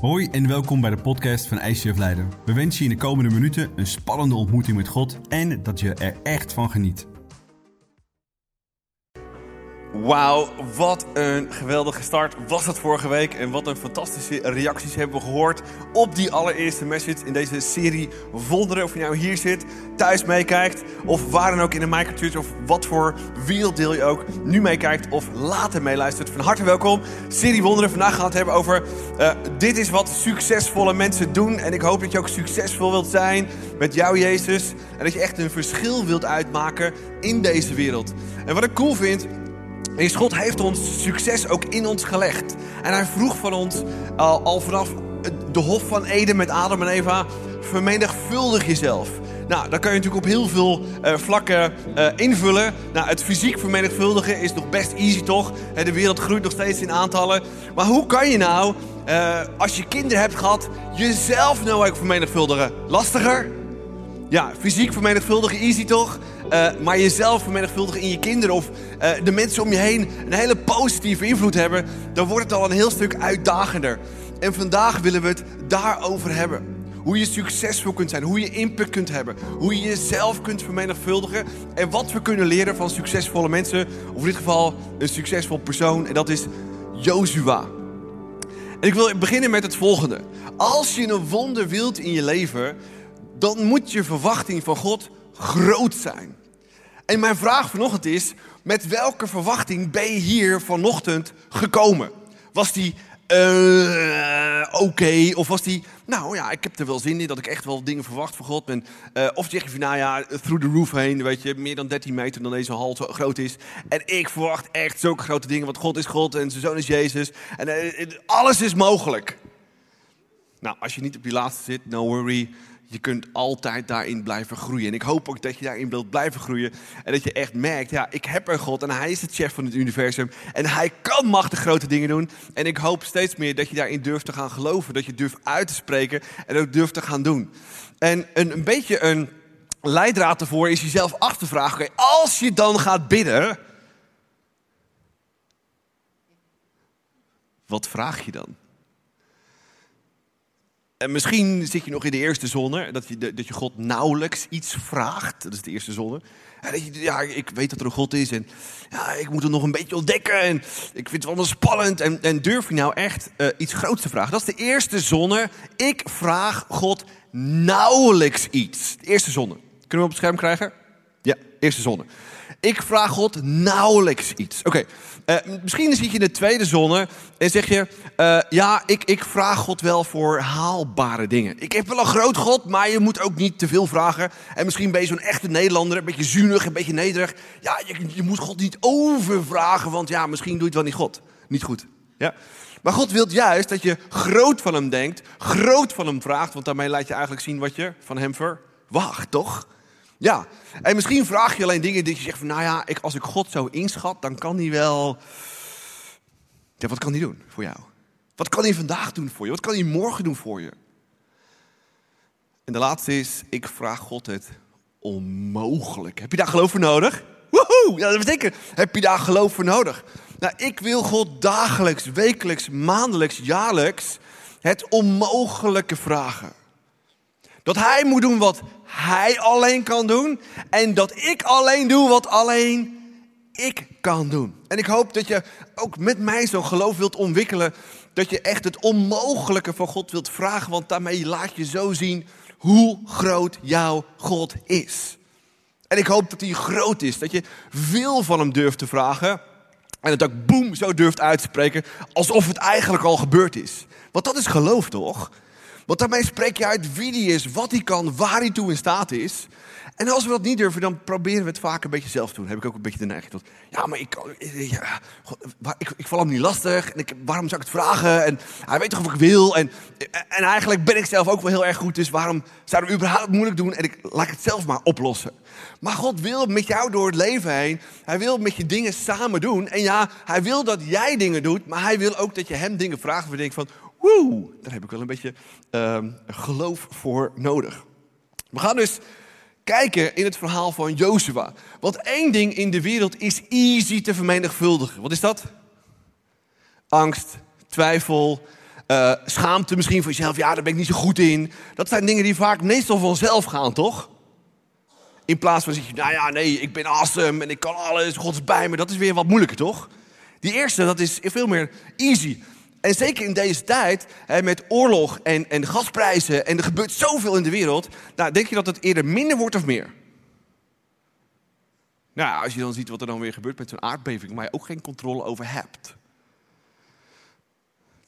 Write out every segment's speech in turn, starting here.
Hoi en welkom bij de podcast van ICF Leiden. We wensen je in de komende minuten een spannende ontmoeting met God en dat je er echt van geniet. Wauw, wat een geweldige start was dat vorige week. En wat een fantastische reacties hebben we gehoord op die allereerste message in deze serie Wonderen. Of je nou hier zit, thuis meekijkt, of waar dan ook in de microchurch, of wat voor werelddeel je ook nu meekijkt of later meeluistert. Van harte welkom. Serie Wonderen. Vandaag gaan we het hebben over uh, dit is wat succesvolle mensen doen. En ik hoop dat je ook succesvol wilt zijn met jou, Jezus. En dat je echt een verschil wilt uitmaken in deze wereld. En wat ik cool vind en God heeft ons succes ook in ons gelegd. En hij vroeg van ons al, al vanaf de hof van Eden met Adam en Eva: vermenigvuldig jezelf. Nou, daar kan je natuurlijk op heel veel uh, vlakken uh, invullen. Nou, het fysiek vermenigvuldigen is nog best easy, toch? De wereld groeit nog steeds in aantallen. Maar hoe kan je nou, als je kinderen hebt gehad, jezelf nou ook vermenigvuldigen? Lastiger? Ja, fysiek vermenigvuldigen, easy toch? Uh, maar jezelf vermenigvuldigen in je kinderen of uh, de mensen om je heen een hele positieve invloed hebben, dan wordt het al een heel stuk uitdagender. En vandaag willen we het daarover hebben. Hoe je succesvol kunt zijn, hoe je impact kunt hebben, hoe je jezelf kunt vermenigvuldigen en wat we kunnen leren van succesvolle mensen, of in dit geval een succesvol persoon, en dat is Joshua. En ik wil beginnen met het volgende. Als je een wonder wilt in je leven, dan moet je verwachting van God groot zijn. En mijn vraag vanochtend is: met welke verwachting ben je hier vanochtend gekomen? Was die uh, oké? Of was die, nou ja, ik heb er wel zin in dat ik echt wel dingen verwacht van God ben. Uh, of zeg je van, nou ja, through the roof heen, weet je, meer dan 13 meter dan deze hal groot is. En ik verwacht echt zulke grote dingen, want God is God en zijn zoon is Jezus. En uh, alles is mogelijk. Nou, als je niet op die laatste zit, no worry je kunt altijd daarin blijven groeien. En ik hoop ook dat je daarin wilt blijven groeien. En dat je echt merkt, ja, ik heb een God en hij is het chef van het universum. En hij kan machtig grote dingen doen. En ik hoop steeds meer dat je daarin durft te gaan geloven. Dat je durft uit te spreken en ook durft te gaan doen. En een, een beetje een leidraad ervoor is jezelf af te vragen. Okay, als je dan gaat bidden, wat vraag je dan? En misschien zit je nog in de eerste zone, dat je, dat je God nauwelijks iets vraagt. Dat is de eerste zone. dat je, ja, ik weet dat er een God is en ja, ik moet het nog een beetje ontdekken. En ik vind het allemaal spannend. En, en durf je nou echt uh, iets groots te vragen? Dat is de eerste zone. Ik vraag God nauwelijks iets. De eerste zone. Kunnen we op het scherm krijgen? Ja, eerste zone. Ik vraag God nauwelijks iets. Oké, uh, misschien zit je in de tweede zone en zeg je: uh, Ja, ik, ik vraag God wel voor haalbare dingen. Ik heb wel een groot God, maar je moet ook niet te veel vragen. En misschien ben je zo'n echte Nederlander, een beetje zuinig, een beetje nederig. Ja, je, je moet God niet overvragen, want ja, misschien doe je het wel niet God. Niet goed. Ja. Maar God wil juist dat je groot van hem denkt, groot van hem vraagt, want daarmee laat je eigenlijk zien wat je van hem verwacht, toch? Ja, en misschien vraag je alleen dingen die je zegt van, nou ja, ik, als ik God zo inschat, dan kan hij wel... Ja, wat kan hij doen voor jou? Wat kan hij vandaag doen voor je? Wat kan hij morgen doen voor je? En de laatste is, ik vraag God het onmogelijk. Heb je daar geloof voor nodig? Woehoe, ja, dat betekent, heb je daar geloof voor nodig? Nou, ik wil God dagelijks, wekelijks, maandelijks, jaarlijks het onmogelijke vragen. Dat hij moet doen wat hij alleen kan doen. En dat ik alleen doe wat alleen ik kan doen. En ik hoop dat je ook met mij zo'n geloof wilt ontwikkelen. Dat je echt het onmogelijke van God wilt vragen. Want daarmee laat je zo zien hoe groot jouw God is. En ik hoop dat hij groot is. Dat je veel van hem durft te vragen. En het ook boem zo durft uit te spreken. Alsof het eigenlijk al gebeurd is. Want dat is geloof toch? Want daarmee spreek je uit wie hij is, wat hij kan, waar hij toe in staat is. En als we dat niet durven, dan proberen we het vaak een beetje zelf te doen. heb ik ook een beetje de neiging tot. Ja, maar ik, ja, ik, ik val hem niet lastig. En ik, waarom zou ik het vragen? En hij weet toch of ik wil? En, en eigenlijk ben ik zelf ook wel heel erg goed. Dus waarom zouden we überhaupt moeilijk doen? En ik laat het zelf maar oplossen. Maar God wil met jou door het leven heen. Hij wil met je dingen samen doen. En ja, hij wil dat jij dingen doet. Maar hij wil ook dat je hem dingen vraagt. Waar je van, woe, daar heb ik wel een beetje uh, geloof voor nodig. We gaan dus kijken in het verhaal van Jozua. Want één ding in de wereld is easy te vermenigvuldigen. Wat is dat? Angst, twijfel, Eh, schaamte misschien voor jezelf, ja, daar ben ik niet zo goed in. Dat zijn dingen die vaak meestal vanzelf gaan, toch? In plaats van zeg je, nou ja, nee, ik ben awesome en ik kan alles, God is bij me. Dat is weer wat moeilijker, toch? Die eerste, dat is veel meer easy. En zeker in deze tijd, met oorlog en, en gasprijzen en er gebeurt zoveel in de wereld. Nou, denk je dat het eerder minder wordt of meer? Nou, als je dan ziet wat er dan weer gebeurt met zo'n aardbeving, waar je ook geen controle over hebt.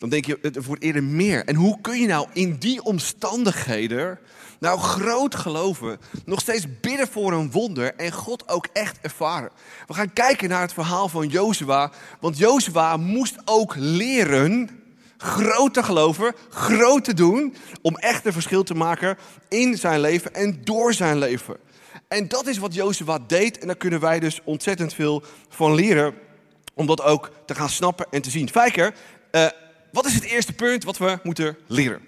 Dan denk je, het wordt eerder meer. En hoe kun je nou in die omstandigheden nou groot geloven, nog steeds bidden voor een wonder en God ook echt ervaren? We gaan kijken naar het verhaal van Jozua, want Jozua moest ook leren groot te geloven, groot te doen, om echt een verschil te maken in zijn leven en door zijn leven. En dat is wat Jozua deed en daar kunnen wij dus ontzettend veel van leren, om dat ook te gaan snappen en te zien. Fijker, uh, wat is het eerste punt wat we moeten leren?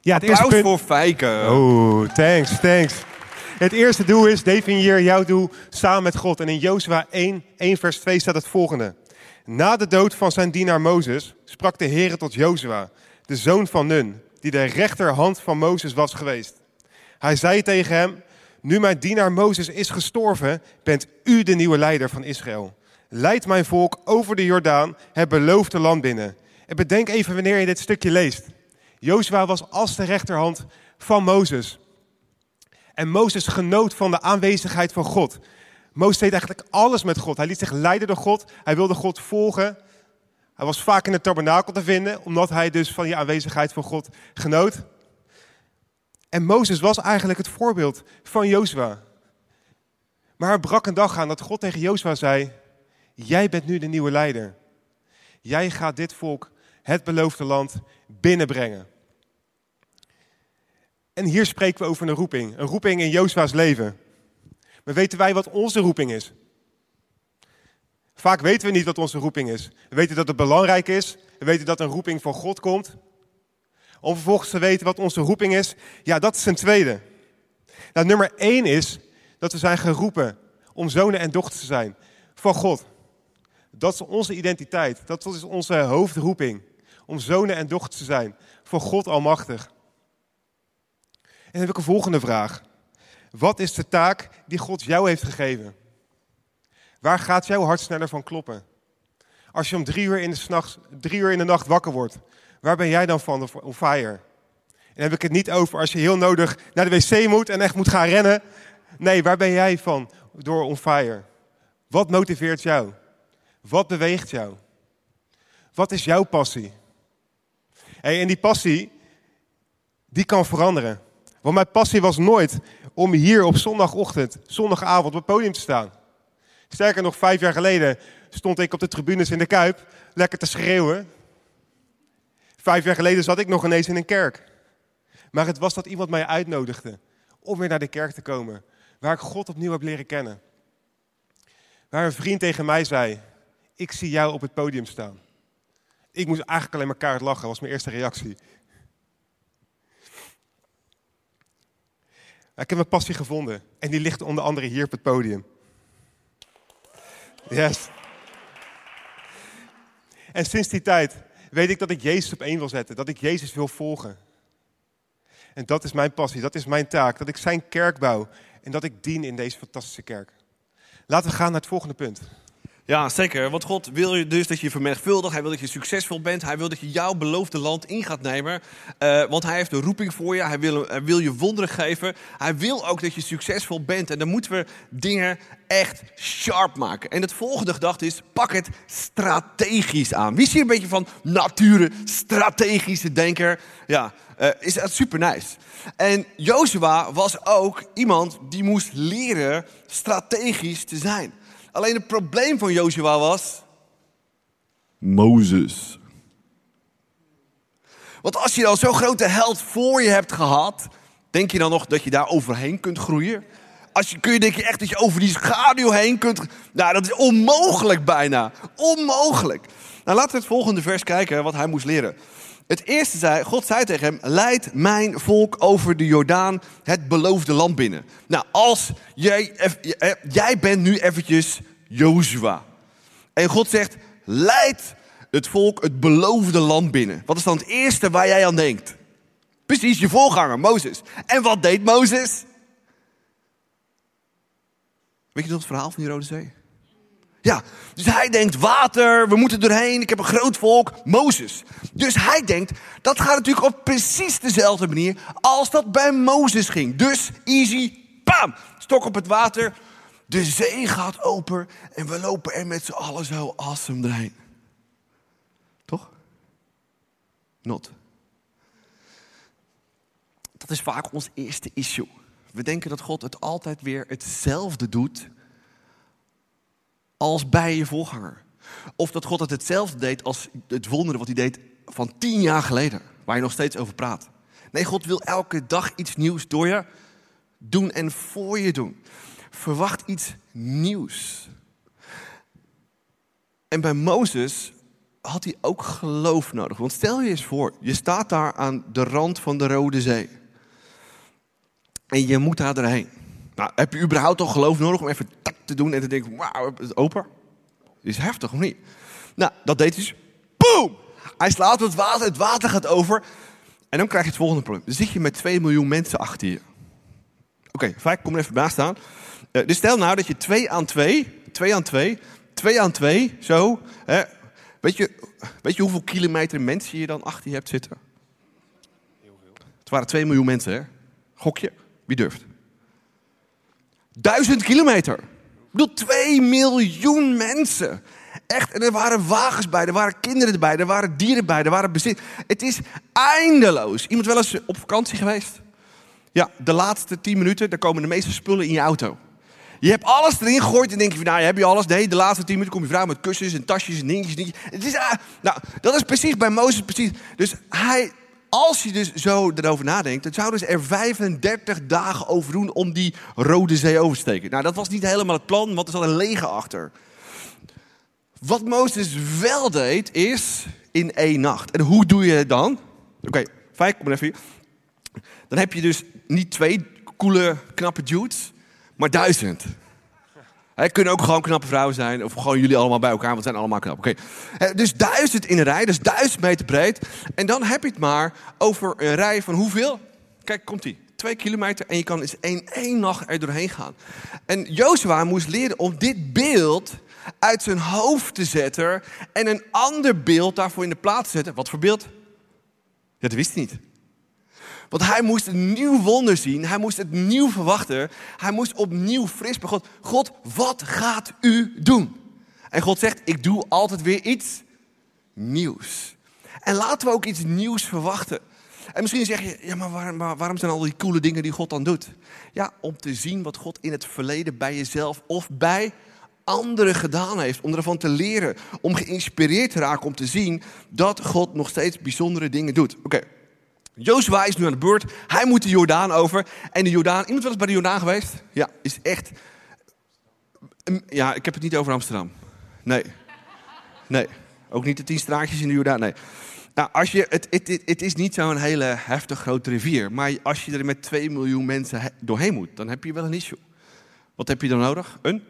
Ja, het eerste punt... voor Fijker. Oh, thanks, thanks. Het eerste doel is, definieer jouw doel samen met God. En in Jozua 1, 1 vers 2 staat het volgende. Na de dood van zijn dienaar Mozes sprak de Heer tot Jozua, de zoon van Nun, die de rechterhand van Mozes was geweest. Hij zei tegen hem, nu mijn dienaar Mozes is gestorven, bent u de nieuwe leider van Israël. Leid mijn volk over de Jordaan, het beloofde land binnen. En bedenk even wanneer je dit stukje leest. Jozua was als de rechterhand van Mozes. En Mozes genoot van de aanwezigheid van God. Mozes deed eigenlijk alles met God. Hij liet zich leiden door God. Hij wilde God volgen. Hij was vaak in het tabernakel te vinden, omdat hij dus van die aanwezigheid van God genoot. En Mozes was eigenlijk het voorbeeld van Jozua. Maar er brak een dag aan dat God tegen Jozua zei: Jij bent nu de nieuwe leider. Jij gaat dit volk het beloofde land binnenbrengen. En hier spreken we over een roeping. Een roeping in Jozua's leven. Maar weten wij wat onze roeping is? Vaak weten we niet wat onze roeping is. We weten dat het belangrijk is. We weten dat een roeping van God komt. Om vervolgens te weten wat onze roeping is, ja, dat is een tweede. Nou, nummer één is dat we zijn geroepen om zonen en dochters te zijn van God. Dat is onze identiteit. Dat is onze hoofdroeping. Om zonen en dochters te zijn van God Almachtig. En dan heb ik een volgende vraag. Wat is de taak die God jou heeft gegeven? Waar gaat jouw hart sneller van kloppen? Als je om drie uur in de, uur in de nacht wakker wordt, waar ben jij dan van on fire? En heb ik het niet over als je heel nodig naar de wc moet en echt moet gaan rennen. Nee, waar ben jij van door on fire? Wat motiveert jou? Wat beweegt jou? Wat is jouw passie? Hey, en die passie, die kan veranderen. Want mijn passie was nooit om hier op zondagochtend, zondagavond op het podium te staan. Sterker nog, vijf jaar geleden stond ik op de tribunes in de Kuip lekker te schreeuwen. Vijf jaar geleden zat ik nog ineens in een kerk. Maar het was dat iemand mij uitnodigde om weer naar de kerk te komen. Waar ik God opnieuw heb leren kennen. Waar een vriend tegen mij zei, ik zie jou op het podium staan. Ik moest eigenlijk alleen maar kaart lachen, was mijn eerste reactie. Ik heb mijn passie gevonden en die ligt onder andere hier op het podium. Yes. En sinds die tijd weet ik dat ik Jezus op één wil zetten, dat ik Jezus wil volgen. En dat is mijn passie, dat is mijn taak, dat ik zijn kerk bouw en dat ik dien in deze fantastische kerk. Laten we gaan naar het volgende punt. Ja, zeker. Want God wil dus dat je vermenigvuldigt. Hij wil dat je succesvol bent. Hij wil dat je jouw beloofde land in gaat nemen. Uh, want hij heeft een roeping voor je. Hij wil, wil je wonderen geven. Hij wil ook dat je succesvol bent. En dan moeten we dingen echt sharp maken. En het volgende gedachte is, pak het strategisch aan. Wie is hier een beetje van nature, strategische denker? Ja, uh, is dat super nice. En Jozua was ook iemand die moest leren strategisch te zijn. Alleen het probleem van Joshua was. Mozes. Want als je al zo'n grote held voor je hebt gehad, denk je dan nog dat je daar overheen kunt groeien? Als je, kun je denk je echt dat je over die schaduw heen kunt. Nou, dat is onmogelijk bijna. Onmogelijk. Nou, laten we het volgende vers kijken wat hij moest leren. Het eerste zei, God zei tegen hem, leid mijn volk over de Jordaan het beloofde land binnen. Nou, als jij, jij bent nu eventjes Jozua. En God zegt, leid het volk het beloofde land binnen. Wat is dan het eerste waar jij aan denkt? Precies, je voorganger, Mozes. En wat deed Mozes? Weet je nog het verhaal van die Rode Zee? Ja, dus hij denkt water, we moeten doorheen, ik heb een groot volk, Mozes. Dus hij denkt, dat gaat natuurlijk op precies dezelfde manier als dat bij Mozes ging. Dus easy, bam, stok op het water, de zee gaat open en we lopen er met z'n allen zo awesome doorheen. Toch? Not. Dat is vaak ons eerste issue. We denken dat God het altijd weer hetzelfde doet als bij je voorganger. Of dat God het hetzelfde deed als het wonderen wat hij deed van tien jaar geleden, waar je nog steeds over praat. Nee, God wil elke dag iets nieuws door je doen en voor je doen. Verwacht iets nieuws. En bij Mozes had hij ook geloof nodig. Want stel je eens voor, je staat daar aan de rand van de Rode Zee. En je moet daar doorheen. Nou, heb je überhaupt toch geloof nodig om even tak te doen en te denken, wauw, het open? Is heftig of niet? Nou, dat deed hij. Boom! Hij slaat het water, het water gaat over. En dan krijg je het volgende probleem. Dan zit je met 2 miljoen mensen achter je. Oké, Fijk, kom er even bij staan. Uh, dus stel nou dat je 2 aan 2, 2 aan 2, 2 aan 2, zo. Hè, weet, je, weet je hoeveel kilometer mensen je dan achter je hebt zitten? Heel veel. Het waren 2 miljoen mensen, hè? Gokje? Wie durft? Duizend kilometer. Ik bedoel, 2 miljoen mensen. Echt, en er waren wagens bij, er waren kinderen erbij, er waren dieren bij, er waren bezit. Het is eindeloos. Iemand wel eens op vakantie geweest? Ja, de laatste 10 minuten, daar komen de meeste spullen in je auto. Je hebt alles erin gegooid en denk je van, nou, heb je alles? Nee, de laatste 10 minuten kom je vrouw met kussens en tasjes en dingetjes. dingetjes. Het is, uh, nou, dat is precies bij Mozes precies. Dus hij, als je dus zo erover nadenkt, dan zouden ze er 35 dagen over doen om die Rode Zee over te steken. Nou, dat was niet helemaal het plan, want er zat een leger achter. Wat Mozes wel deed, is in één nacht. En hoe doe je het dan? Oké, okay, Fijk, kom maar even hier. Dan heb je dus niet twee coole, knappe dudes, maar duizend. Het kunnen ook gewoon knappe vrouwen zijn. Of gewoon jullie allemaal bij elkaar, want het zijn allemaal knap. Oké. Dus duizend in een rij, dus duizend meter breed. En dan heb je het maar over een rij van hoeveel? Kijk, komt ie. Twee kilometer en je kan eens één, één nacht er doorheen gaan. En Jozua moest leren om dit beeld uit zijn hoofd te zetten. En een ander beeld daarvoor in de plaats te zetten. Wat voor beeld? Ja, dat wist hij niet. Want hij moest een nieuw wonder zien. Hij moest het nieuw verwachten. Hij moest opnieuw fris bij God. God, wat gaat u doen? En God zegt, ik doe altijd weer iets nieuws. En laten we ook iets nieuws verwachten. En misschien zeg je, ja, maar waarom, waarom zijn al die coole dingen die God dan doet? Ja, om te zien wat God in het verleden bij jezelf of bij anderen gedaan heeft. Om ervan te leren. Om geïnspireerd te raken. Om te zien dat God nog steeds bijzondere dingen doet. Oké. Jozua is nu aan de beurt. Hij moet de Jordaan over. En de Jordaan, iemand wel eens bij de Jordaan geweest? Ja, is echt. Ja, ik heb het niet over Amsterdam. Nee. Nee. Ook niet de tien straatjes in de Jordaan. Nee. Nou, als je, het, het, het is niet zo'n hele heftig grote rivier. Maar als je er met 2 miljoen mensen doorheen moet, dan heb je wel een issue. Wat heb je dan nodig? Een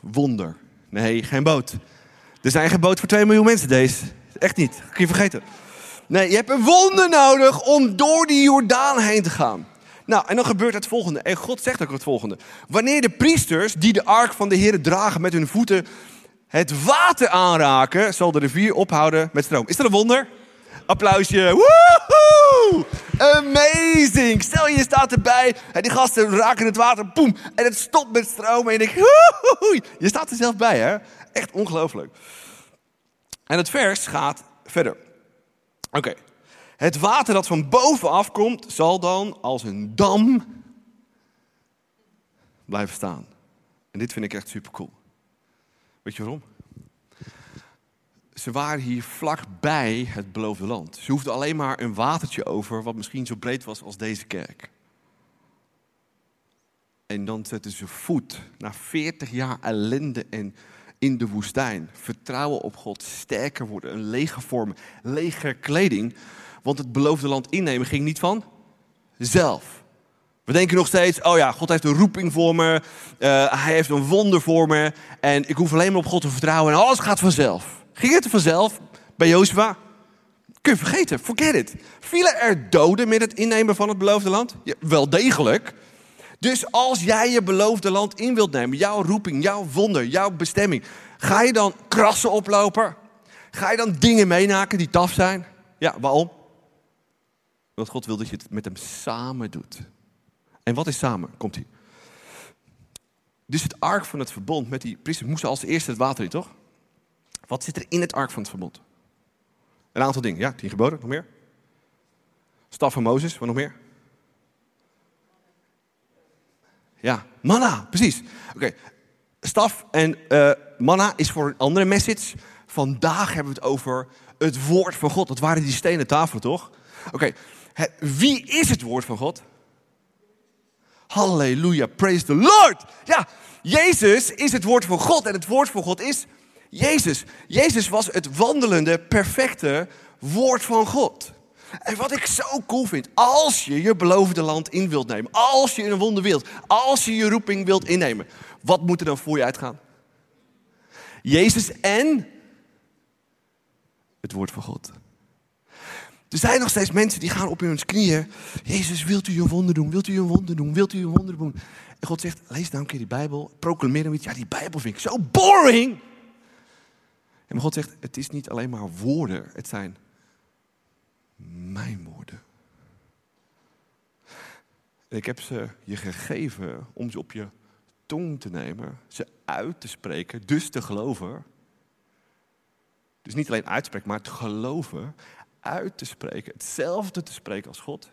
wonder. Nee, geen boot. Er zijn geen boot voor 2 miljoen mensen, deze. Echt niet. Kun je vergeten. Nee, je hebt een wonder nodig om door die Jordaan heen te gaan. Nou, en dan gebeurt het volgende. En God zegt ook het volgende. Wanneer de priesters die de ark van de Heer dragen met hun voeten het water aanraken, zal de rivier ophouden met stroom. Is dat een wonder? Applausje. Woehoe! Amazing! Stel je staat erbij en die gasten raken het water, boem, en het stopt met stromen. En je denkt! Je staat er zelf bij, hè? Echt ongelooflijk. En het vers gaat verder. Oké. Het water dat van bovenaf komt, zal dan als een dam blijven staan. En dit vind ik echt super cool. Weet je waarom? Ze waren hier vlakbij het beloofde land. Ze hoefden alleen maar een watertje over, wat misschien zo breed was als deze kerk. En dan zetten ze voet na 40 jaar ellende en in de woestijn. Vertrouwen op God, sterker worden, een leger vormen, legerkleding. Want het beloofde land innemen ging niet van zelf. We denken nog steeds, oh ja, God heeft een roeping voor me. Uh, hij heeft een wonder voor me. En ik hoef alleen maar op God te vertrouwen en alles gaat vanzelf. Ging het vanzelf bij Jozua? Kun je vergeten, forget it. Vielen er doden met het innemen van het beloofde land? Ja, wel degelijk. Dus als jij je beloofde land in wilt nemen, jouw roeping, jouw wonder, jouw bestemming, ga je dan krassen oplopen? Ga je dan dingen meenaken die taf zijn? Ja, waarom? Want God wil dat je het met hem samen doet. En wat is samen? Komt hij. Dus het ark van het verbond met die priesters moesten als eerste het water in, toch? Wat zit er in het ark van het verbond? Een aantal dingen. Ja, tien geboden, nog meer? Staf van Mozes, wat nog meer? Ja, manna, precies. Oké, staf en uh, manna is voor een andere message. Vandaag hebben we het over het woord van God. Dat waren die stenen tafelen, toch? Oké, wie is het woord van God? Halleluja, praise the Lord. Ja, Jezus is het woord van God en het woord van God is Jezus. Jezus was het wandelende, perfecte woord van God. En wat ik zo cool vind, als je je beloofde land in wilt nemen, als je een wonder wilt, als je je roeping wilt innemen, wat moet er dan voor je uitgaan? Jezus en het woord van God. Er zijn nog steeds mensen die gaan op hun knieën. Jezus, wilt u een wonder doen? Wilt u een wonder doen? Wilt u een wonder doen? En God zegt, lees nou een keer die Bijbel. Proclameer hem iets. Ja, die Bijbel vind ik zo boring. En God zegt, het is niet alleen maar woorden. Het zijn mijn woorden. En ik heb ze je gegeven om ze op je tong te nemen. Ze uit te spreken, dus te geloven. Dus niet alleen uitspreken, maar te geloven uit te spreken, hetzelfde te spreken als God.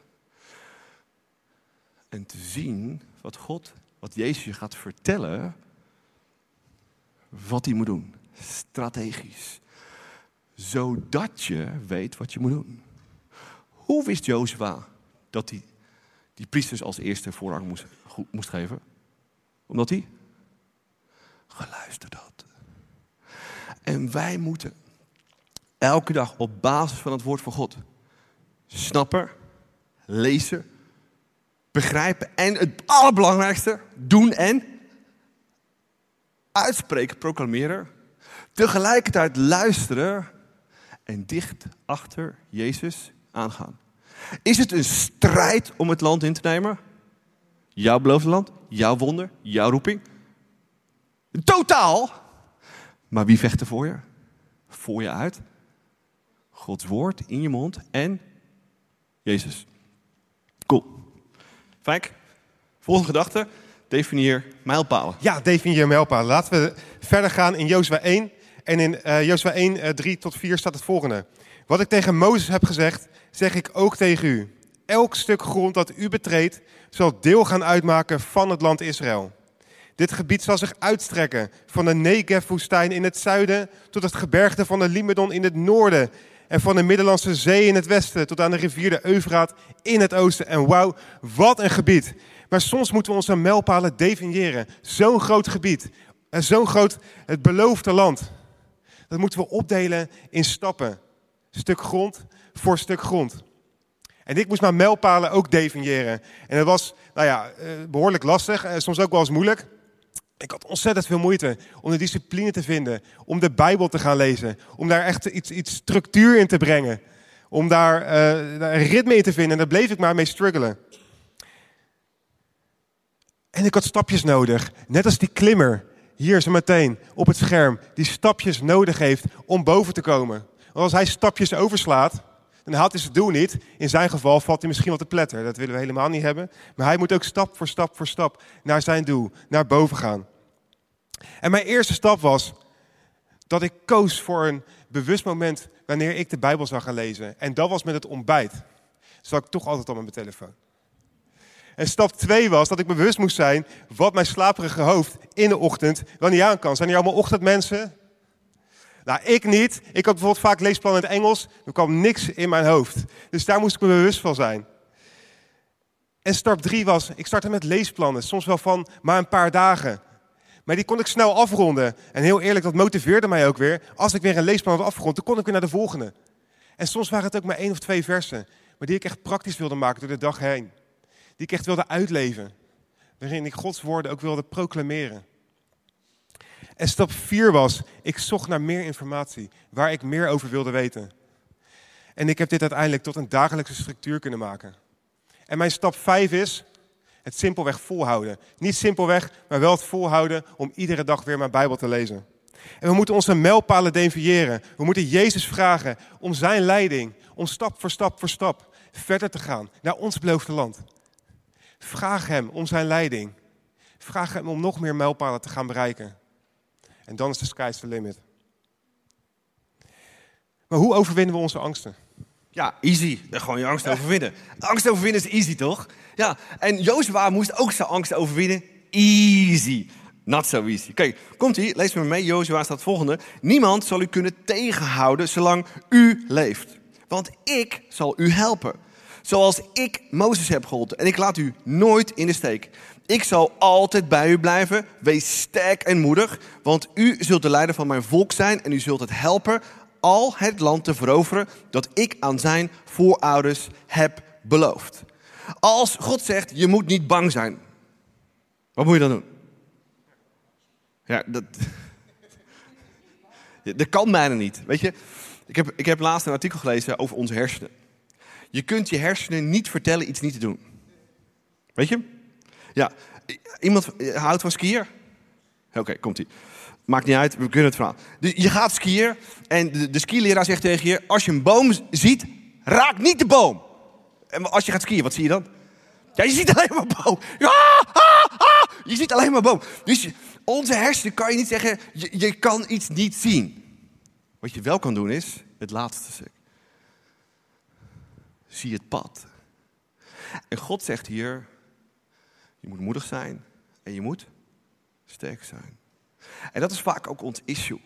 En te zien wat God, wat Jezus je gaat vertellen, wat hij moet doen. Strategisch. Zodat je weet wat je moet doen. Hoe wist Jozua dat hij die priesters als eerste voorrang moest, moest geven? Omdat hij geluisterd had. En wij moeten Elke dag op basis van het woord van God. Snappen, lezen, begrijpen en het allerbelangrijkste, doen en uitspreken, proclameren. Tegelijkertijd luisteren en dicht achter Jezus aangaan. Is het een strijd om het land in te nemen? Jouw beloofde land, jouw wonder, jouw roeping? Totaal! Maar wie vecht er voor je? Voor je uit? Gods woord in je mond en Jezus. Cool. Fijk. Volgende gedachte. Definieer mijlpalen. Ja, definieer mijlpalen. Laten we verder gaan in Jozua 1. En in uh, Jozua 1, uh, 3 tot 4 staat het volgende. Wat ik tegen Mozes heb gezegd, zeg ik ook tegen u. Elk stuk grond dat u betreedt, zal deel gaan uitmaken van het land Israël. Dit gebied zal zich uitstrekken van de Negev-woestijn in het zuiden tot het gebergte van de Limedon in het noorden en van de Middellandse Zee in het westen tot aan de rivier de Eufraat in het oosten. En wauw, wat een gebied. Maar soms moeten we onze mijlpalen definiëren. Zo'n groot gebied. Zo'n groot, het beloofde land. Dat moeten we opdelen in stappen. Stuk grond voor stuk grond. En ik moest mijn mijlpalen ook definiëren. En dat was, nou ja, eh, behoorlijk lastig. Soms ook wel eens moeilijk. Ik had ontzettend veel moeite om de discipline te vinden, om de Bijbel te gaan lezen, om daar echt iets, iets structuur in te brengen, om daar, uh, een ritme in te vinden. En daar bleef ik maar mee struggelen. En ik had stapjes nodig, net als die klimmer hier zo meteen op het scherm, die stapjes nodig heeft om boven te komen. Want als hij stapjes overslaat, dan haalt hij zijn doel niet. In zijn geval valt hij misschien wat te pletter. Dat willen we helemaal niet hebben. Maar hij moet ook stap voor stap voor stap naar zijn doel, naar boven gaan. En mijn eerste stap was dat ik koos voor een bewust moment wanneer ik de Bijbel zou gaan lezen. En dat was met het ontbijt. Zat ik toch altijd op mijn telefoon. En stap twee was dat ik bewust moest zijn wat mijn slaperige hoofd in de ochtend wel niet aan kan. Zijn hier allemaal ochtendmensen? Nou, ik niet. Ik had bijvoorbeeld vaak leesplan in het Engels. Er kwam niks in mijn hoofd. Dus daar moest ik me bewust van zijn. En stap drie was, ik startte met leesplannen. Soms wel van maar een paar dagen. Maar die kon ik snel afronden. En heel eerlijk, dat motiveerde mij ook weer. Als ik weer een leesplan had afgerond, dan kon ik weer naar de volgende. En soms waren het ook maar één of twee versen. Maar die ik echt praktisch wilde maken door de dag heen. Die ik echt wilde uitleven. Waarin ik Gods woorden ook wilde proclameren. En stap 4 was, ik zocht naar meer informatie, waar ik meer over wilde weten. En ik heb dit uiteindelijk tot een dagelijkse structuur kunnen maken. En mijn stap 5 is het simpelweg volhouden. Niet simpelweg, maar wel het volhouden om iedere dag weer mijn Bijbel te lezen. En we moeten onze mijlpalen definiëren. We moeten Jezus vragen om zijn leiding, om stap voor stap voor stap verder te gaan naar ons beloofde land. Vraag hem om zijn leiding. Vraag hem om nog meer mijlpalen te gaan bereiken. En dan is de sky's the limit. Maar hoe overwinnen we onze angsten? Ja, easy. Gewoon je angst overwinnen. Angst overwinnen is easy, toch? Ja, en Jozua moest ook zijn angst overwinnen. Easy. Not so easy. Kijk, komt ie, lees me mee. Jozua staat het volgende. Niemand zal u kunnen tegenhouden zolang u leeft. Want ik zal u helpen. Zoals ik Mozes heb geholpen. En ik laat u nooit in de steek. Ik zal altijd bij u blijven. Wees sterk en moedig. Want u zult de leider van mijn volk zijn. En u zult het helpen al het land te veroveren dat ik aan zijn voorouders heb beloofd. Als God zegt, je moet niet bang zijn. Wat moet je dan doen? Ja, dat, dat kan bijna niet. Weet je, ik heb, ik heb laatst een artikel gelezen over onze hersenen. Je kunt je hersenen niet vertellen iets niet te doen. Weet je? Ja, iemand houdt van skiën? Oké, komt ie. Maakt niet uit, we kunnen het verhaal. Je gaat skiën en de, de zegt tegen je... als je een boom ziet, raak niet de boom. En als je gaat skiën, wat zie je dan? Ja, je ziet alleen maar boom. Je ziet alleen maar boom. Dus onze hersenen kan je niet zeggen, je, je kan iets niet zien. Wat je wel kan doen is, het laatste stuk. Zie het pad. En God zegt hier, je moet moedig zijn en je moet sterk zijn. En dat is vaak ook ons issue.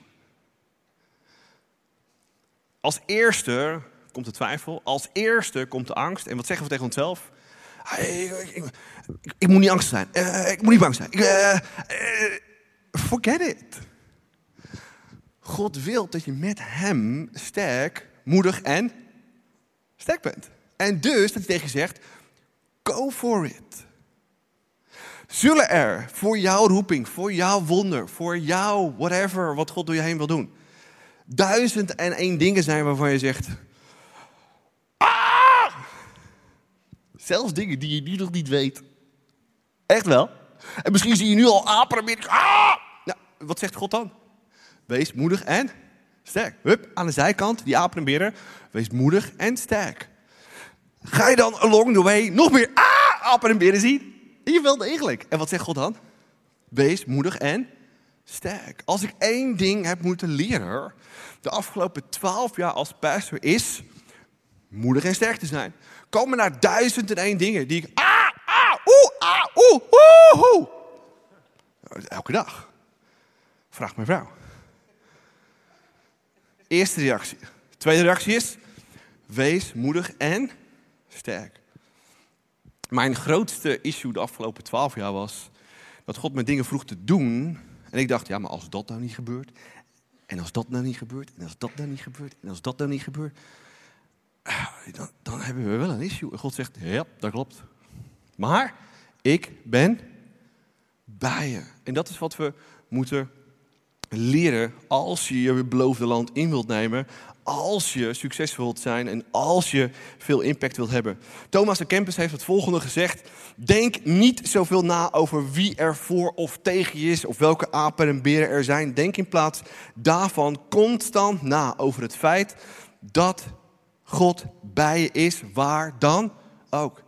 Als eerste komt de twijfel, als eerste komt de angst. En wat zeggen we tegen onszelf? Ik, ik, ik, ik moet niet angstig zijn. Uh, ik moet niet bang zijn. Uh, uh, forget it. God wil dat je met hem sterk, moedig en sterk bent. En dus dat hij tegen je zegt, go for it. Zullen er voor jouw roeping, voor jouw wonder, voor jouw whatever wat God door je heen wil doen, duizend en één dingen zijn waarvan je zegt, ah! Zelfs dingen die je nu nog niet weet. Echt wel. En misschien zie je nu al apen en ah! Nou, wat zegt God dan? Wees moedig en sterk. Hup, aan de zijkant, die apen en. Wees moedig en sterk. Ga je dan along the way nog meer ah, apen en beren zien? Je wilt eigenlijk. En wat zegt God dan? Wees moedig en sterk. Als ik één ding heb moeten leren de afgelopen twaalf jaar als pastor is moedig en sterk te zijn. Komen naar duizend en één dingen die ik ah, ah, oeh, ah, oeh, oeh. Elke dag. Vraag mijn vrouw. Eerste reactie. Tweede reactie is wees moedig en sterk. Mijn grootste issue de afgelopen twaalf jaar was dat God me dingen vroeg te doen. En ik dacht, ja, maar als dat nou niet gebeurt. En als dat nou niet gebeurt. En als dat nou niet gebeurt. En als dat nou niet gebeurt. Ah, dan, dan hebben we wel een issue. En God zegt, ja, dat klopt. Maar ik ben bij je. En dat is wat we moeten leren als je je beloofde land in wilt nemen als je succesvol wilt zijn en als je veel impact wilt hebben. Thomas de Kempis heeft het volgende gezegd. Denk niet zoveel na over wie er voor of tegen je is of welke apen en beren er zijn. Denk in plaats daarvan constant na over het feit dat God bij je is, waar dan ook.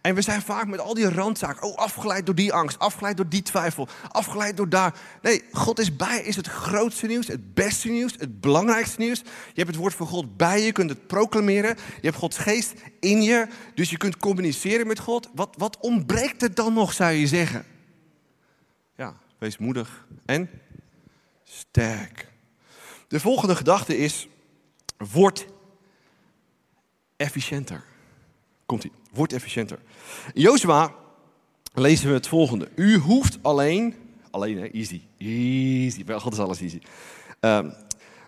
En we zijn vaak met al die randzaken, oh afgeleid door die angst, afgeleid door die twijfel, afgeleid door daar. Nee, God is bij is het grootste nieuws, het beste nieuws, het belangrijkste nieuws. Je hebt het woord van God bij je, je kunt het proclameren. Je hebt Gods geest in je, dus je kunt communiceren met God. Wat, wat ontbreekt er dan nog, zou je zeggen? Ja, wees moedig en sterk. De volgende gedachte is, word efficiënter. Komt-ie. Word efficiënter. In lezen we het volgende. U hoeft alleen, alleen hè, easy, easy, bij God is alles easy. Um,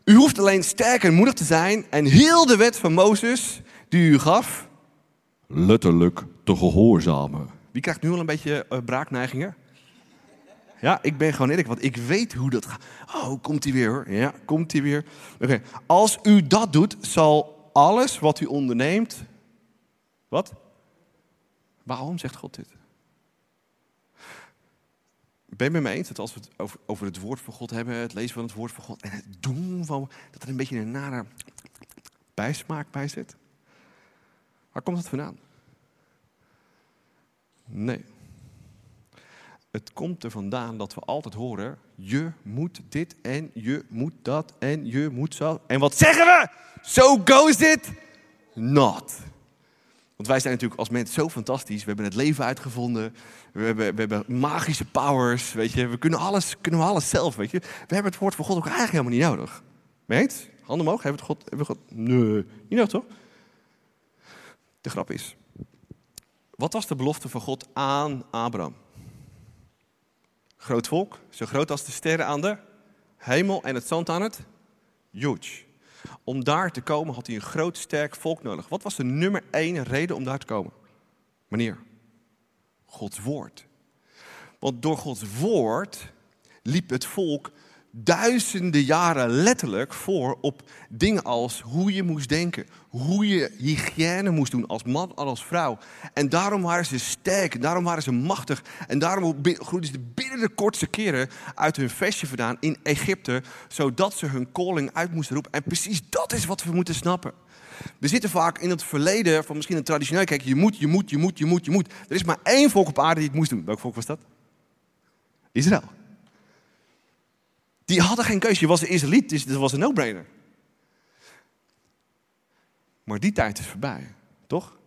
u hoeft alleen sterk en moedig te zijn en heel de wet van Mozes die u gaf, letterlijk te gehoorzamen. Wie krijgt nu al een beetje uh, braakneigingen? Ja, ik ben gewoon eerlijk, want ik weet hoe dat gaat. Oh, komt hij weer hoor. Ja, komt hij weer. Oké, als u dat doet, zal alles wat u onderneemt. Wat? Waarom zegt God dit? Ben je met me eens dat als we het over, over het woord van God hebben, het lezen van het woord van God en het doen van, dat er een beetje een nare bijsmaak bij zit? Waar komt dat vandaan? Nee. Het komt er vandaan dat we altijd horen: je moet dit en je moet dat en je moet zo. En wat zeggen we? So goes it not. Want wij zijn natuurlijk als mensen zo fantastisch. We hebben het leven uitgevonden. We hebben, we hebben magische powers. Weet je. We kunnen alles, kunnen we alles zelf. Weet je. We hebben het woord van God ook eigenlijk helemaal niet nodig. Weet? Handen omhoog. Hebben we het God, hebben we God? Nee. Niet nodig toch? De grap is. Wat was de belofte van God aan Abraham? Groot volk, zo groot als de sterren aan de hemel en het zand aan het huge. Om daar te komen had hij een groot sterk volk nodig. Wat was de nummer één reden om daar te komen? Meneer, Gods woord. Want door Gods woord liep het volk duizenden jaren letterlijk voor op dingen als hoe je moest denken, hoe je hygiëne moest doen als man en als vrouw. En daarom waren ze sterk, daarom waren ze machtig en daarom groeiden ze binnen de kortste keren uit hun vestje vandaan in Egypte, zodat ze hun calling uit moesten roepen. En precies dat is wat we moeten snappen. We zitten vaak in het verleden van misschien een traditioneel, kijk, je moet, je moet, je moet, je moet, je moet. Er is maar één volk op aarde die het moest doen. Welk volk was dat? Israël. Die hadden geen keuze. Je was de Israëliet, dus dat was een no-brainer. Maar die tijd is voorbij, toch?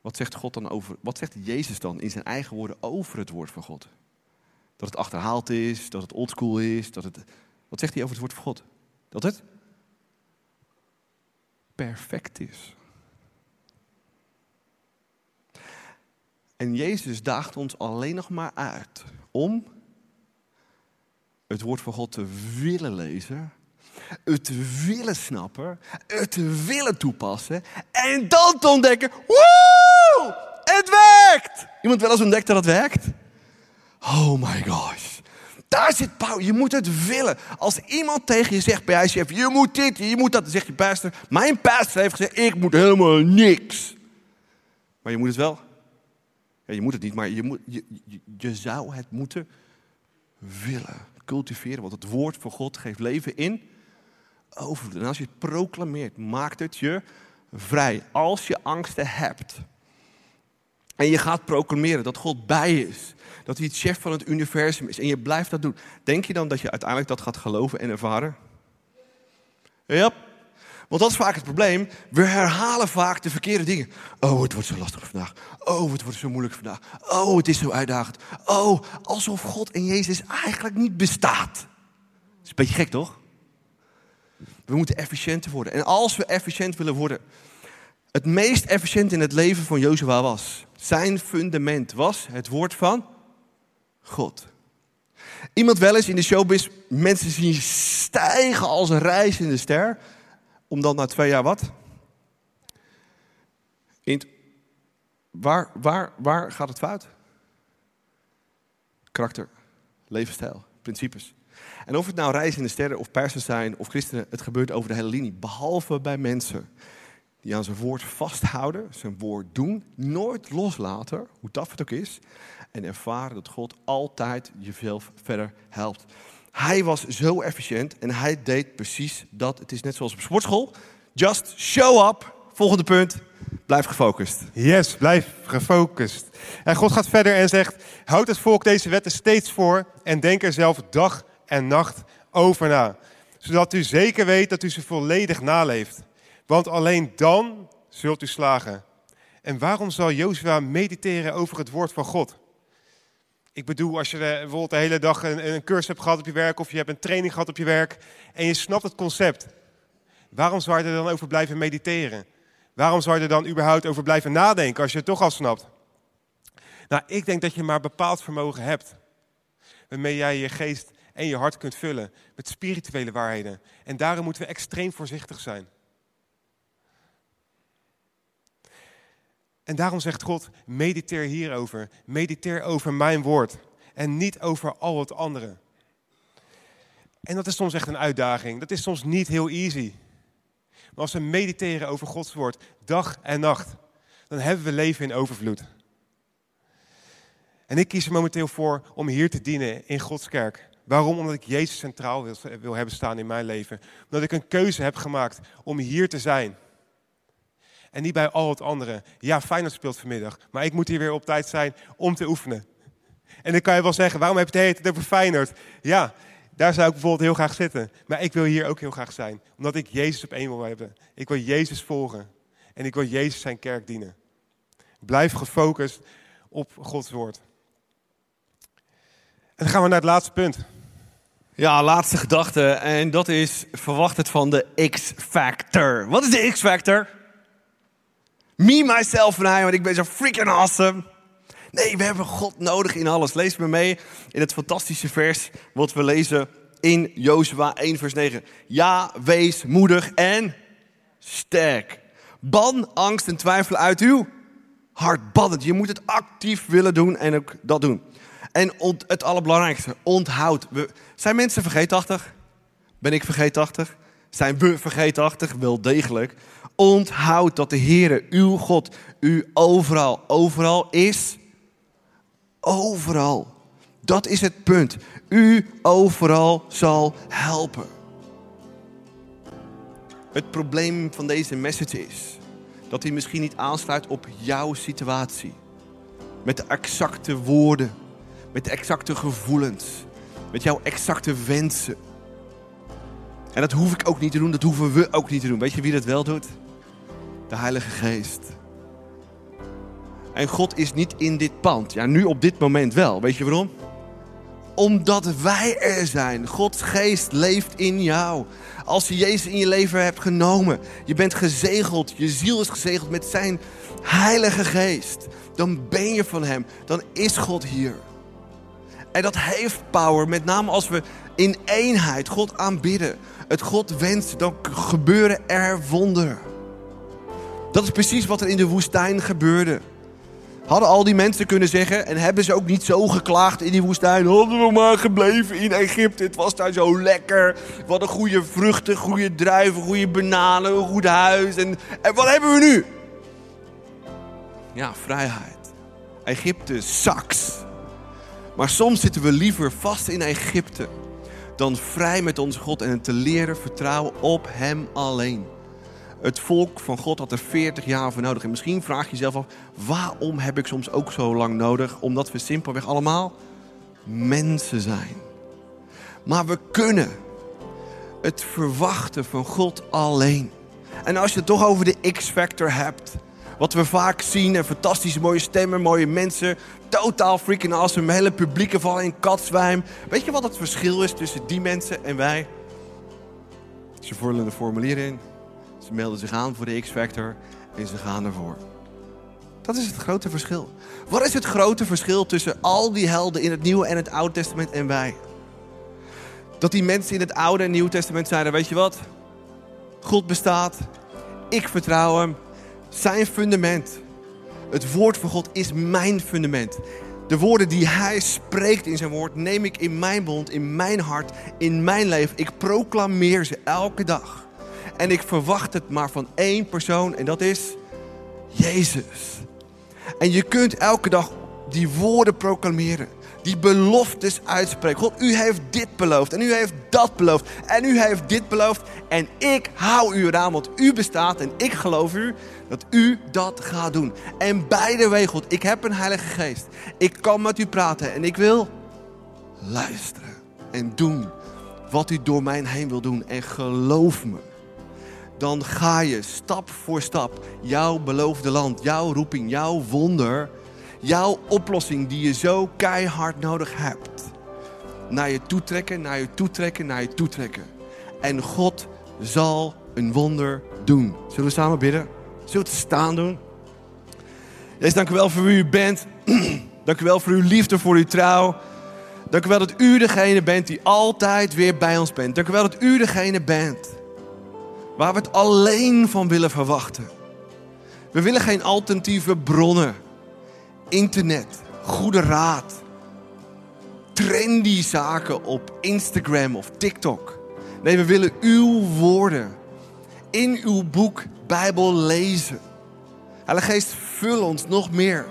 Wat zegt God dan over, wat zegt Jezus dan in zijn eigen woorden over het woord van God? Dat het achterhaald is, dat het oldschool is, dat het. Wat zegt hij over het woord van God? Dat het perfect is. En Jezus daagt ons alleen nog maar uit om het woord van God te willen lezen, het te willen snappen, het te willen toepassen en dan te ontdekken, woe, het werkt! Iemand wel eens ontdekt dat het werkt? Oh my gosh. Daar zit power. Je moet het willen. Als iemand tegen je zegt bij ICF, je moet dit, je moet dat, dan zegt je pastor, mijn pastor heeft gezegd, ik moet helemaal niks. Maar je moet het wel. Ja, je moet het niet, maar je, moet, je zou het moeten willen cultiveren. Want het woord van God geeft leven in overvloed. En als je het proclameert, maakt het je vrij. Als je angsten hebt. En je gaat proclameren dat God bij is. Dat hij het chef van het universum is. En je blijft dat doen. Denk je dan dat je uiteindelijk dat gaat geloven en ervaren? Ja. Want dat is vaak het probleem. We herhalen vaak de verkeerde dingen. Oh, het wordt zo lastig vandaag. Oh, het wordt zo moeilijk vandaag. Oh, het is zo uitdagend. Oh, alsof God en Jezus eigenlijk niet bestaat. Dat is een beetje gek, toch? We moeten efficiënter worden. En als we efficiënt willen worden. Het meest efficiënt in het leven van Jozua was. Zijn fundament was het woord van God. Iemand wel eens in de showbiz mensen zien stijgen als een reizende ster om dan na twee jaar wat? In waar, waar, waar gaat het fout? Karakter, levensstijl, principes. En of het nou reizende sterren of persers zijn of christenen, het gebeurt over de hele linie. Behalve bij mensen die aan zijn woord vasthouden, zijn woord doen, nooit loslaten, hoe taf het ook is, en ervaren dat God altijd je veel verder helpt. Hij was zo efficiënt en hij deed precies dat. Het is net zoals op sportschool. Just show up. Volgende punt. Blijf gefocust. Yes, blijf gefocust. En God gaat verder en zegt: Houd het volk deze wetten steeds voor en denk er zelf dag en nacht over na. Zodat u zeker weet dat u ze volledig naleeft. Want alleen dan zult u slagen. En waarom zal Jozua mediteren over het woord van God? Ik bedoel, als je bijvoorbeeld de hele dag een, een cursus hebt gehad op je werk of je hebt een training gehad op je werk en je snapt het concept. Waarom zou je er dan over blijven mediteren? Waarom zou je er dan überhaupt over blijven nadenken als je het toch al snapt? Nou, ik denk dat je maar bepaald vermogen hebt. Waarmee jij je geest en je hart kunt vullen met spirituele waarheden. En daarom moeten we extreem voorzichtig zijn. En daarom zegt God, mediteer hierover. Mediteer over mijn woord. en niet over al het andere. En dat is soms echt een uitdaging. Dat is soms niet heel easy. Maar als we mediteren over Gods woord, dag en nacht, dan hebben we leven in overvloed. En ik kies er momenteel voor om hier te dienen in Gods kerk. Waarom? Omdat ik Jezus centraal wil, wil hebben staan in mijn leven. Omdat ik een keuze heb gemaakt om hier te zijn. En niet bij al het andere. Ja, Feyenoord speelt vanmiddag, maar ik moet hier weer op tijd zijn om te oefenen. En dan kan je wel zeggen, waarom heb je het hele over Feyenoord? Ja, daar zou ik bijvoorbeeld heel graag zitten. Maar ik wil hier ook heel graag zijn. Omdat ik Jezus op één wil hebben. Ik wil Jezus volgen. En ik wil Jezus zijn kerk dienen. Blijf gefocust op Gods woord. En dan gaan we naar het laatste punt. Ja, laatste gedachte. En dat is, verwacht het van de X-Factor. Wat is de X-Factor? Me, myself en I, want ik ben zo freaking awesome. Nee, we hebben God nodig in alles. Lees me mee in het fantastische vers wat we lezen in Jozua 1 vers 9. Ja, wees moedig en sterk. Ban angst en twijfel uit uw hart. Ban. Je moet het actief willen doen en ook dat doen. En het allerbelangrijkste, onthoud. We, zijn mensen vergeetachtig? Ben ik vergeetachtig? Zijn we vergeetachtig? Wel degelijk. Onthoud dat de Heere, uw God, u overal, overal is. Overal. Dat is het punt. U overal zal helpen. Het probleem van deze message is dat hij misschien niet aansluit op jouw situatie. Met de exacte woorden, met de exacte gevoelens, met jouw exacte wensen. En dat hoef ik ook niet te doen, dat hoeven we ook niet te doen. Weet je wie dat wel doet? De Heilige Geest. En God is niet in dit pand. Ja, nu op dit moment wel. Weet je waarom? Omdat wij er zijn. Gods geest leeft in jou. Als je Jezus in je leven hebt genomen, je bent gezegeld, je ziel is gezegeld met zijn Heilige Geest, dan ben je van Hem. Dan is God hier. En dat heeft power, met name als we in eenheid God aanbidden, het God wensen, dan gebeuren er wonderen. Dat is precies wat er in de woestijn gebeurde. Hadden al die mensen kunnen zeggen, en hebben ze ook niet zo geklaagd in die woestijn. Hadden we maar gebleven in Egypte, het was daar zo lekker. We hadden goede vruchten, goede druiven, goede bananen, een goed huis. En, en wat hebben we nu? Ja, vrijheid. Egypte, saks. Maar soms zitten we liever vast in Egypte dan vrij met onze God en te leren vertrouwen op Hem alleen. Het volk van God had er 40 jaar voor nodig. En misschien vraag je jezelf af, waarom heb ik soms ook zo lang nodig? Omdat we simpelweg allemaal mensen zijn. Maar we kunnen het verwachten van God alleen. En als je het toch over de X-factor hebt, wat we vaak zien, en fantastische mooie stemmen, mooie mensen, totaal freaking awesome, hele publieke vallen in katzwijm. Weet je wat het verschil is tussen die mensen en wij? Ze vullen een formulier in. Melden zich aan voor de X-Factor en ze gaan ervoor. Dat is het grote verschil. Wat is het grote verschil tussen al die helden in het Nieuwe en het Oude Testament en wij? Dat die mensen in het Oude en Nieuwe Testament zeiden: Weet je wat? God bestaat. Ik vertrouw hem. Zijn fundament. Het woord van God is mijn fundament. De woorden die hij spreekt in zijn woord neem ik in mijn mond, in mijn hart, in mijn leven. Ik proclameer ze elke dag. En ik verwacht het maar van één persoon en dat is Jezus. En je kunt elke dag die woorden proclameren. Die beloftes uitspreken. God, u heeft dit beloofd en u heeft dat beloofd en u heeft dit beloofd. En ik hou u eraan, want u bestaat en ik geloof u dat u dat gaat doen. En way, God, ik heb een heilige geest. Ik kan met u praten en ik wil luisteren en doen wat u door mij heen wil doen. En geloof me, dan ga je stap voor stap jouw beloofde land, jouw roeping, jouw wonder, jouw oplossing die je zo keihard nodig hebt, naar je toetrekken, naar je toetrekken, naar je toetrekken. En God zal een wonder doen. Zullen we samen bidden? Zullen we het staan doen? Jezus, dank u wel voor wie u bent. dank u wel voor uw liefde, voor uw trouw. Dank u wel dat u degene bent die altijd weer bij ons bent. Dank u wel dat u degene bent waar we het alleen van willen verwachten. We willen geen alternatieve bronnen, internet, goede raad. trendy zaken op Instagram of TikTok. Nee, we willen uw woorden in uw boek Bijbel lezen. Heilige Geest, vul ons nog meer.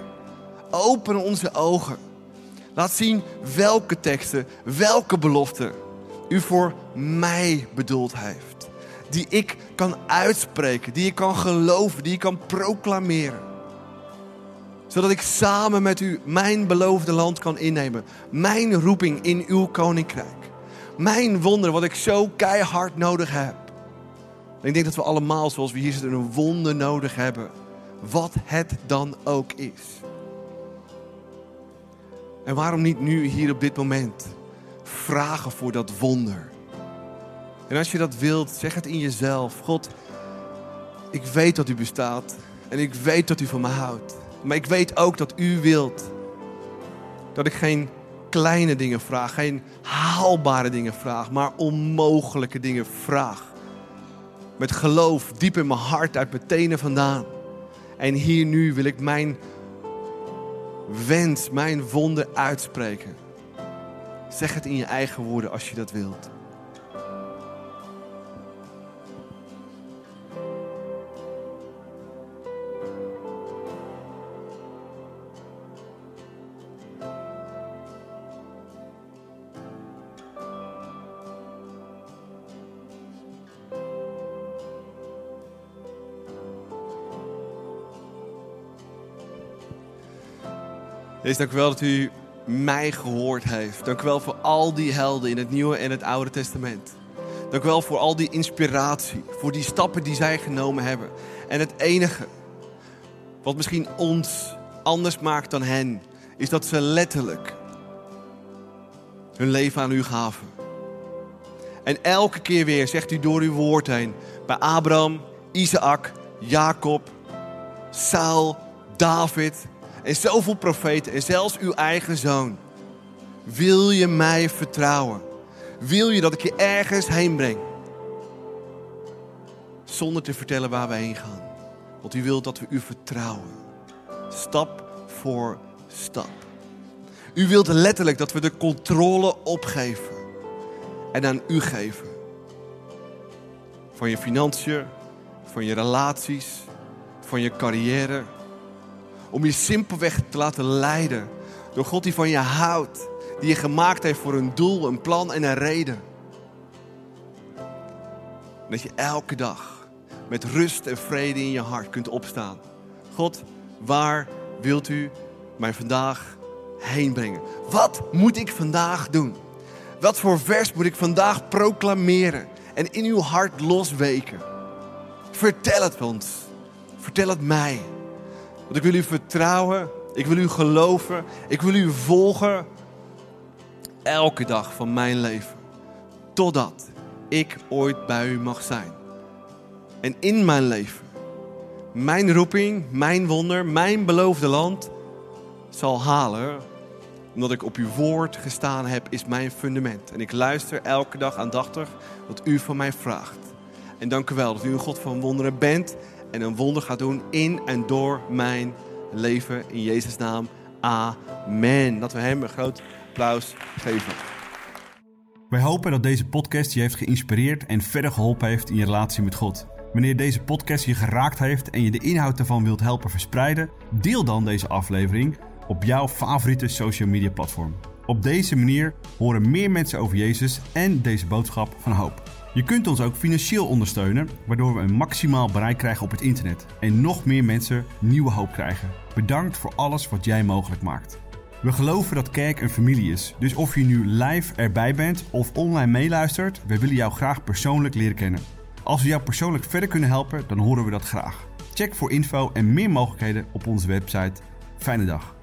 Open onze ogen. Laat zien welke teksten, welke beloften u voor mij bedoeld heeft. Die ik kan uitspreken, die ik kan geloven, die ik kan proclameren. Zodat ik samen met u mijn beloofde land kan innemen. Mijn roeping in uw koninkrijk. Mijn wonder wat ik zo keihard nodig heb. En ik denk dat we allemaal, zoals we hier zitten, een wonder nodig hebben. Wat het dan ook is. En waarom niet nu, hier op dit moment, vragen voor dat wonder? En als je dat wilt, zeg het in jezelf. God, ik weet dat u bestaat. En ik weet dat u van me houdt. Maar ik weet ook dat u wilt dat ik geen kleine dingen vraag, geen haalbare dingen vraag, maar onmogelijke dingen vraag. Met geloof diep in mijn hart, uit mijn tenen vandaan. En hier nu wil ik mijn wens, mijn wonden uitspreken. Zeg het in je eigen woorden als je dat wilt. Dank u wel dat u mij gehoord heeft. Dank u wel voor al die helden in het Nieuwe en het Oude Testament. Dank u wel voor al die inspiratie, voor die stappen die zij genomen hebben. En het enige wat misschien ons anders maakt dan hen, is dat ze letterlijk hun leven aan u gaven. En elke keer weer zegt u door uw woord heen, bij Abraham, Isaac, Jacob, Saul, David, en zoveel profeten en zelfs uw eigen zoon. Wil je mij vertrouwen? Wil je dat ik je ergens heen breng? Zonder te vertellen waar we heen gaan. Want u wilt dat we u vertrouwen. Stap voor stap. U wilt letterlijk dat we de controle opgeven. En aan u geven. Van je financiën, van je relaties, van je carrière om je simpelweg te laten leiden door God die van je houdt. Die je gemaakt heeft voor een doel, een plan en een reden. Dat je elke dag met rust en vrede in je hart kunt opstaan. God, waar wilt u mij vandaag heen brengen? Wat moet ik vandaag doen? Wat voor vers moet ik vandaag proclameren en in uw hart losweken? Vertel het ons. Vertel het mij. Want ik wil u vertrouwen. Ik wil u geloven. Ik wil u volgen. Elke dag van mijn leven. Totdat ik ooit bij u mag zijn. En in mijn leven. Mijn roeping, mijn wonder, mijn beloofde land zal halen. Omdat ik op uw woord gestaan heb, is mijn fundament. En ik luister elke dag aandachtig wat u van mij vraagt. En dank u wel dat u een God van wonderen bent en een wonder gaat doen in en door mijn leven. In Jezus' naam. Amen. Dat we hem een groot applaus geven. Wij hopen dat deze podcast je heeft geïnspireerd en verder geholpen heeft in je relatie met God. Wanneer deze podcast je geraakt heeft en je de inhoud ervan wilt helpen verspreiden, deel dan deze aflevering op jouw favoriete social media platform. Op deze manier horen meer mensen over Jezus en deze boodschap van hoop. Je kunt ons ook financieel ondersteunen, waardoor we een maximaal bereik krijgen op het internet en nog meer mensen nieuwe hoop krijgen. Bedankt voor alles wat jij mogelijk maakt. We geloven dat kerk een familie is, dus of je nu live erbij bent of online meeluistert, we willen jou graag persoonlijk leren kennen. Als we jou persoonlijk verder kunnen helpen, dan horen we dat graag. Check voor info en meer mogelijkheden op onze website. Fijne dag.